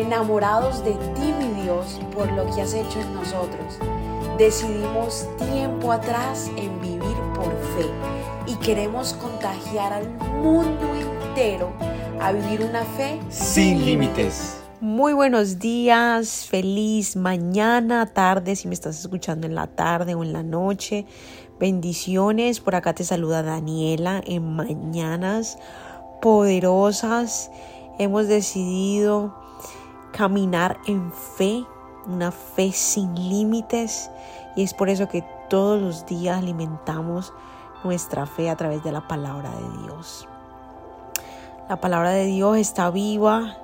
enamorados de ti, mi Dios, por lo que has hecho en nosotros. Decidimos tiempo atrás en vivir por fe y queremos contagiar al mundo entero a vivir una fe sin límites. Muy buenos días, feliz mañana, tarde, si me estás escuchando en la tarde o en la noche. Bendiciones, por acá te saluda Daniela en Mañanas Poderosas. Hemos decidido caminar en fe, una fe sin límites y es por eso que todos los días alimentamos nuestra fe a través de la palabra de Dios. La palabra de Dios está viva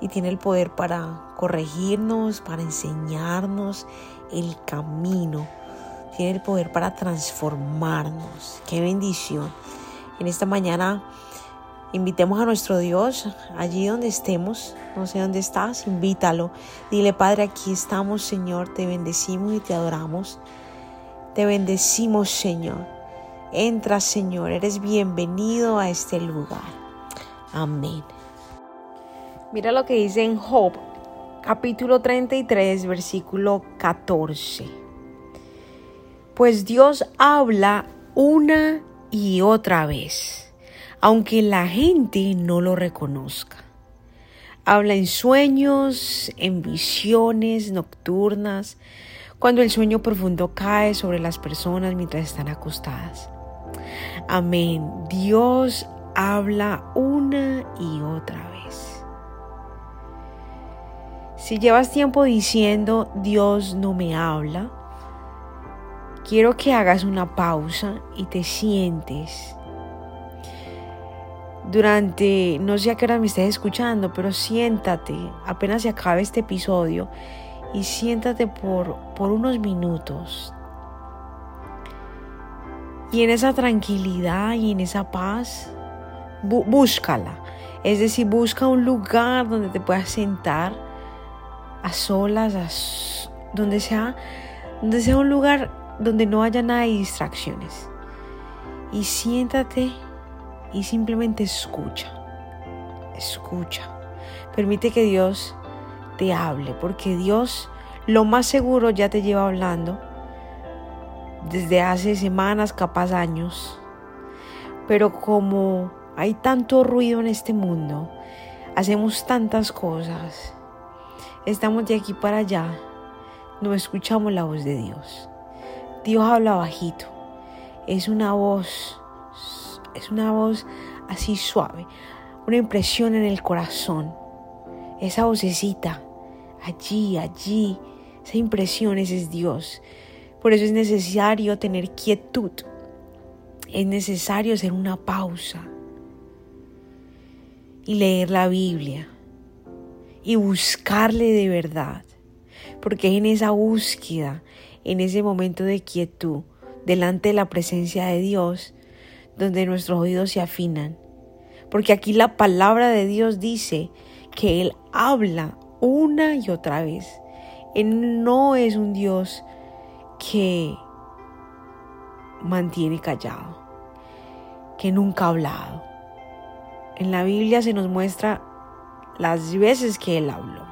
y tiene el poder para corregirnos, para enseñarnos el camino. Tiene el poder para transformarnos. Qué bendición. En esta mañana invitemos a nuestro Dios allí donde estemos. No sé dónde estás, invítalo. Dile, Padre, aquí estamos, Señor. Te bendecimos y te adoramos. Te bendecimos, Señor. Entra, Señor. Eres bienvenido a este lugar. Amén. Mira lo que dice en Job, capítulo 33, versículo 14. Pues Dios habla una y otra vez, aunque la gente no lo reconozca. Habla en sueños, en visiones nocturnas, cuando el sueño profundo cae sobre las personas mientras están acostadas. Amén. Dios habla una y otra vez. Si llevas tiempo diciendo Dios no me habla, quiero que hagas una pausa y te sientes durante, no sé a qué hora me estés escuchando, pero siéntate, apenas se acabe este episodio, y siéntate por, por unos minutos. Y en esa tranquilidad y en esa paz, búscala. Es decir, busca un lugar donde te puedas sentar a solas, donde, sea, donde sea un lugar donde no haya nada de distracciones. Y siéntate y simplemente escucha. Escucha. Permite que Dios te hable, porque Dios lo más seguro ya te lleva hablando desde hace semanas, capaz años. Pero como hay tanto ruido en este mundo. Hacemos tantas cosas. Estamos de aquí para allá. No escuchamos la voz de Dios. Dios habla bajito. Es una voz, es una voz así suave, una impresión en el corazón. Esa vocecita, allí, allí, esa impresión, ese es Dios. Por eso es necesario tener quietud. Es necesario hacer una pausa y leer la Biblia y buscarle de verdad. Porque en esa búsqueda, en ese momento de quietud, delante de la presencia de Dios, donde nuestros oídos se afinan. Porque aquí la palabra de Dios dice que Él habla una y otra vez. Él no es un Dios que mantiene callado, que nunca ha hablado. En la Biblia se nos muestra las veces que Él habló.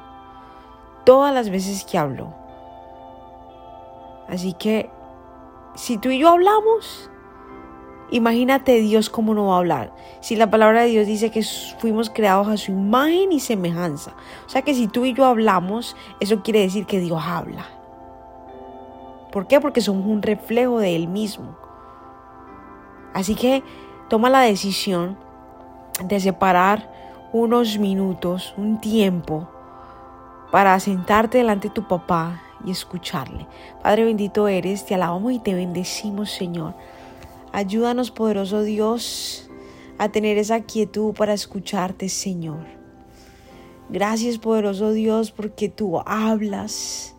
Todas las veces que habló. Así que, si tú y yo hablamos, imagínate Dios cómo no va a hablar. Si la palabra de Dios dice que fuimos creados a su imagen y semejanza. O sea que si tú y yo hablamos, eso quiere decir que Dios habla. ¿Por qué? Porque somos un reflejo de Él mismo. Así que toma la decisión de separar unos minutos, un tiempo, para sentarte delante de tu papá y escucharle. Padre bendito eres, te alabamos y te bendecimos, Señor. Ayúdanos, poderoso Dios, a tener esa quietud para escucharte, Señor. Gracias, poderoso Dios, porque tú hablas.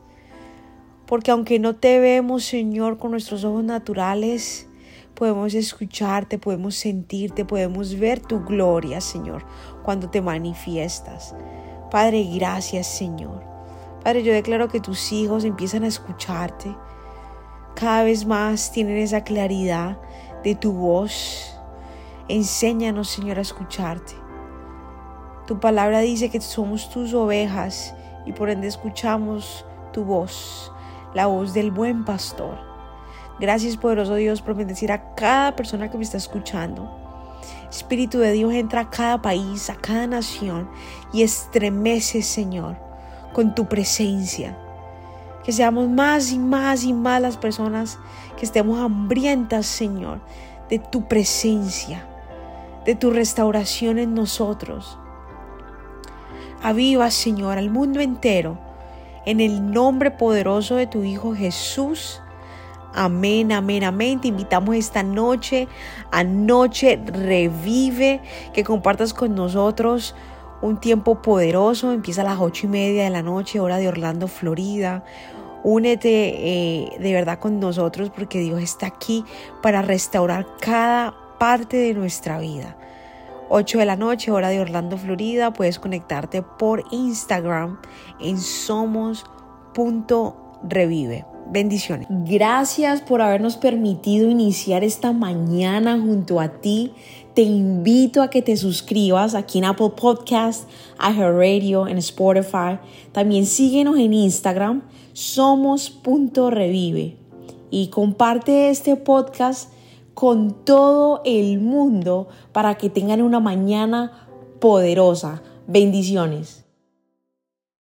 Porque aunque no te vemos, Señor, con nuestros ojos naturales, podemos escucharte, podemos sentirte, podemos ver tu gloria, Señor, cuando te manifiestas. Padre, gracias, Señor. Padre, yo declaro que tus hijos empiezan a escucharte. Cada vez más tienen esa claridad de tu voz. Enséñanos, Señor, a escucharte. Tu palabra dice que somos tus ovejas y por ende escuchamos tu voz, la voz del buen pastor. Gracias, poderoso Dios, por bendecir a cada persona que me está escuchando. Espíritu de Dios entra a cada país, a cada nación y estremece, Señor, con tu presencia. Que seamos más y más y más las personas que estemos hambrientas, Señor, de tu presencia, de tu restauración en nosotros. Aviva, Señor, al mundo entero, en el nombre poderoso de tu Hijo Jesús. Amén, amén, amén. Te invitamos esta noche, anoche revive, que compartas con nosotros un tiempo poderoso. Empieza a las ocho y media de la noche, hora de Orlando, Florida. Únete eh, de verdad con nosotros porque Dios está aquí para restaurar cada parte de nuestra vida. 8 de la noche, hora de Orlando, Florida. Puedes conectarte por Instagram en somos.revive. Bendiciones. Gracias por habernos permitido iniciar esta mañana junto a ti. Te invito a que te suscribas aquí en Apple Podcast, Radio, en Spotify. También síguenos en Instagram, somos.revive. Y comparte este podcast con todo el mundo para que tengan una mañana poderosa. Bendiciones.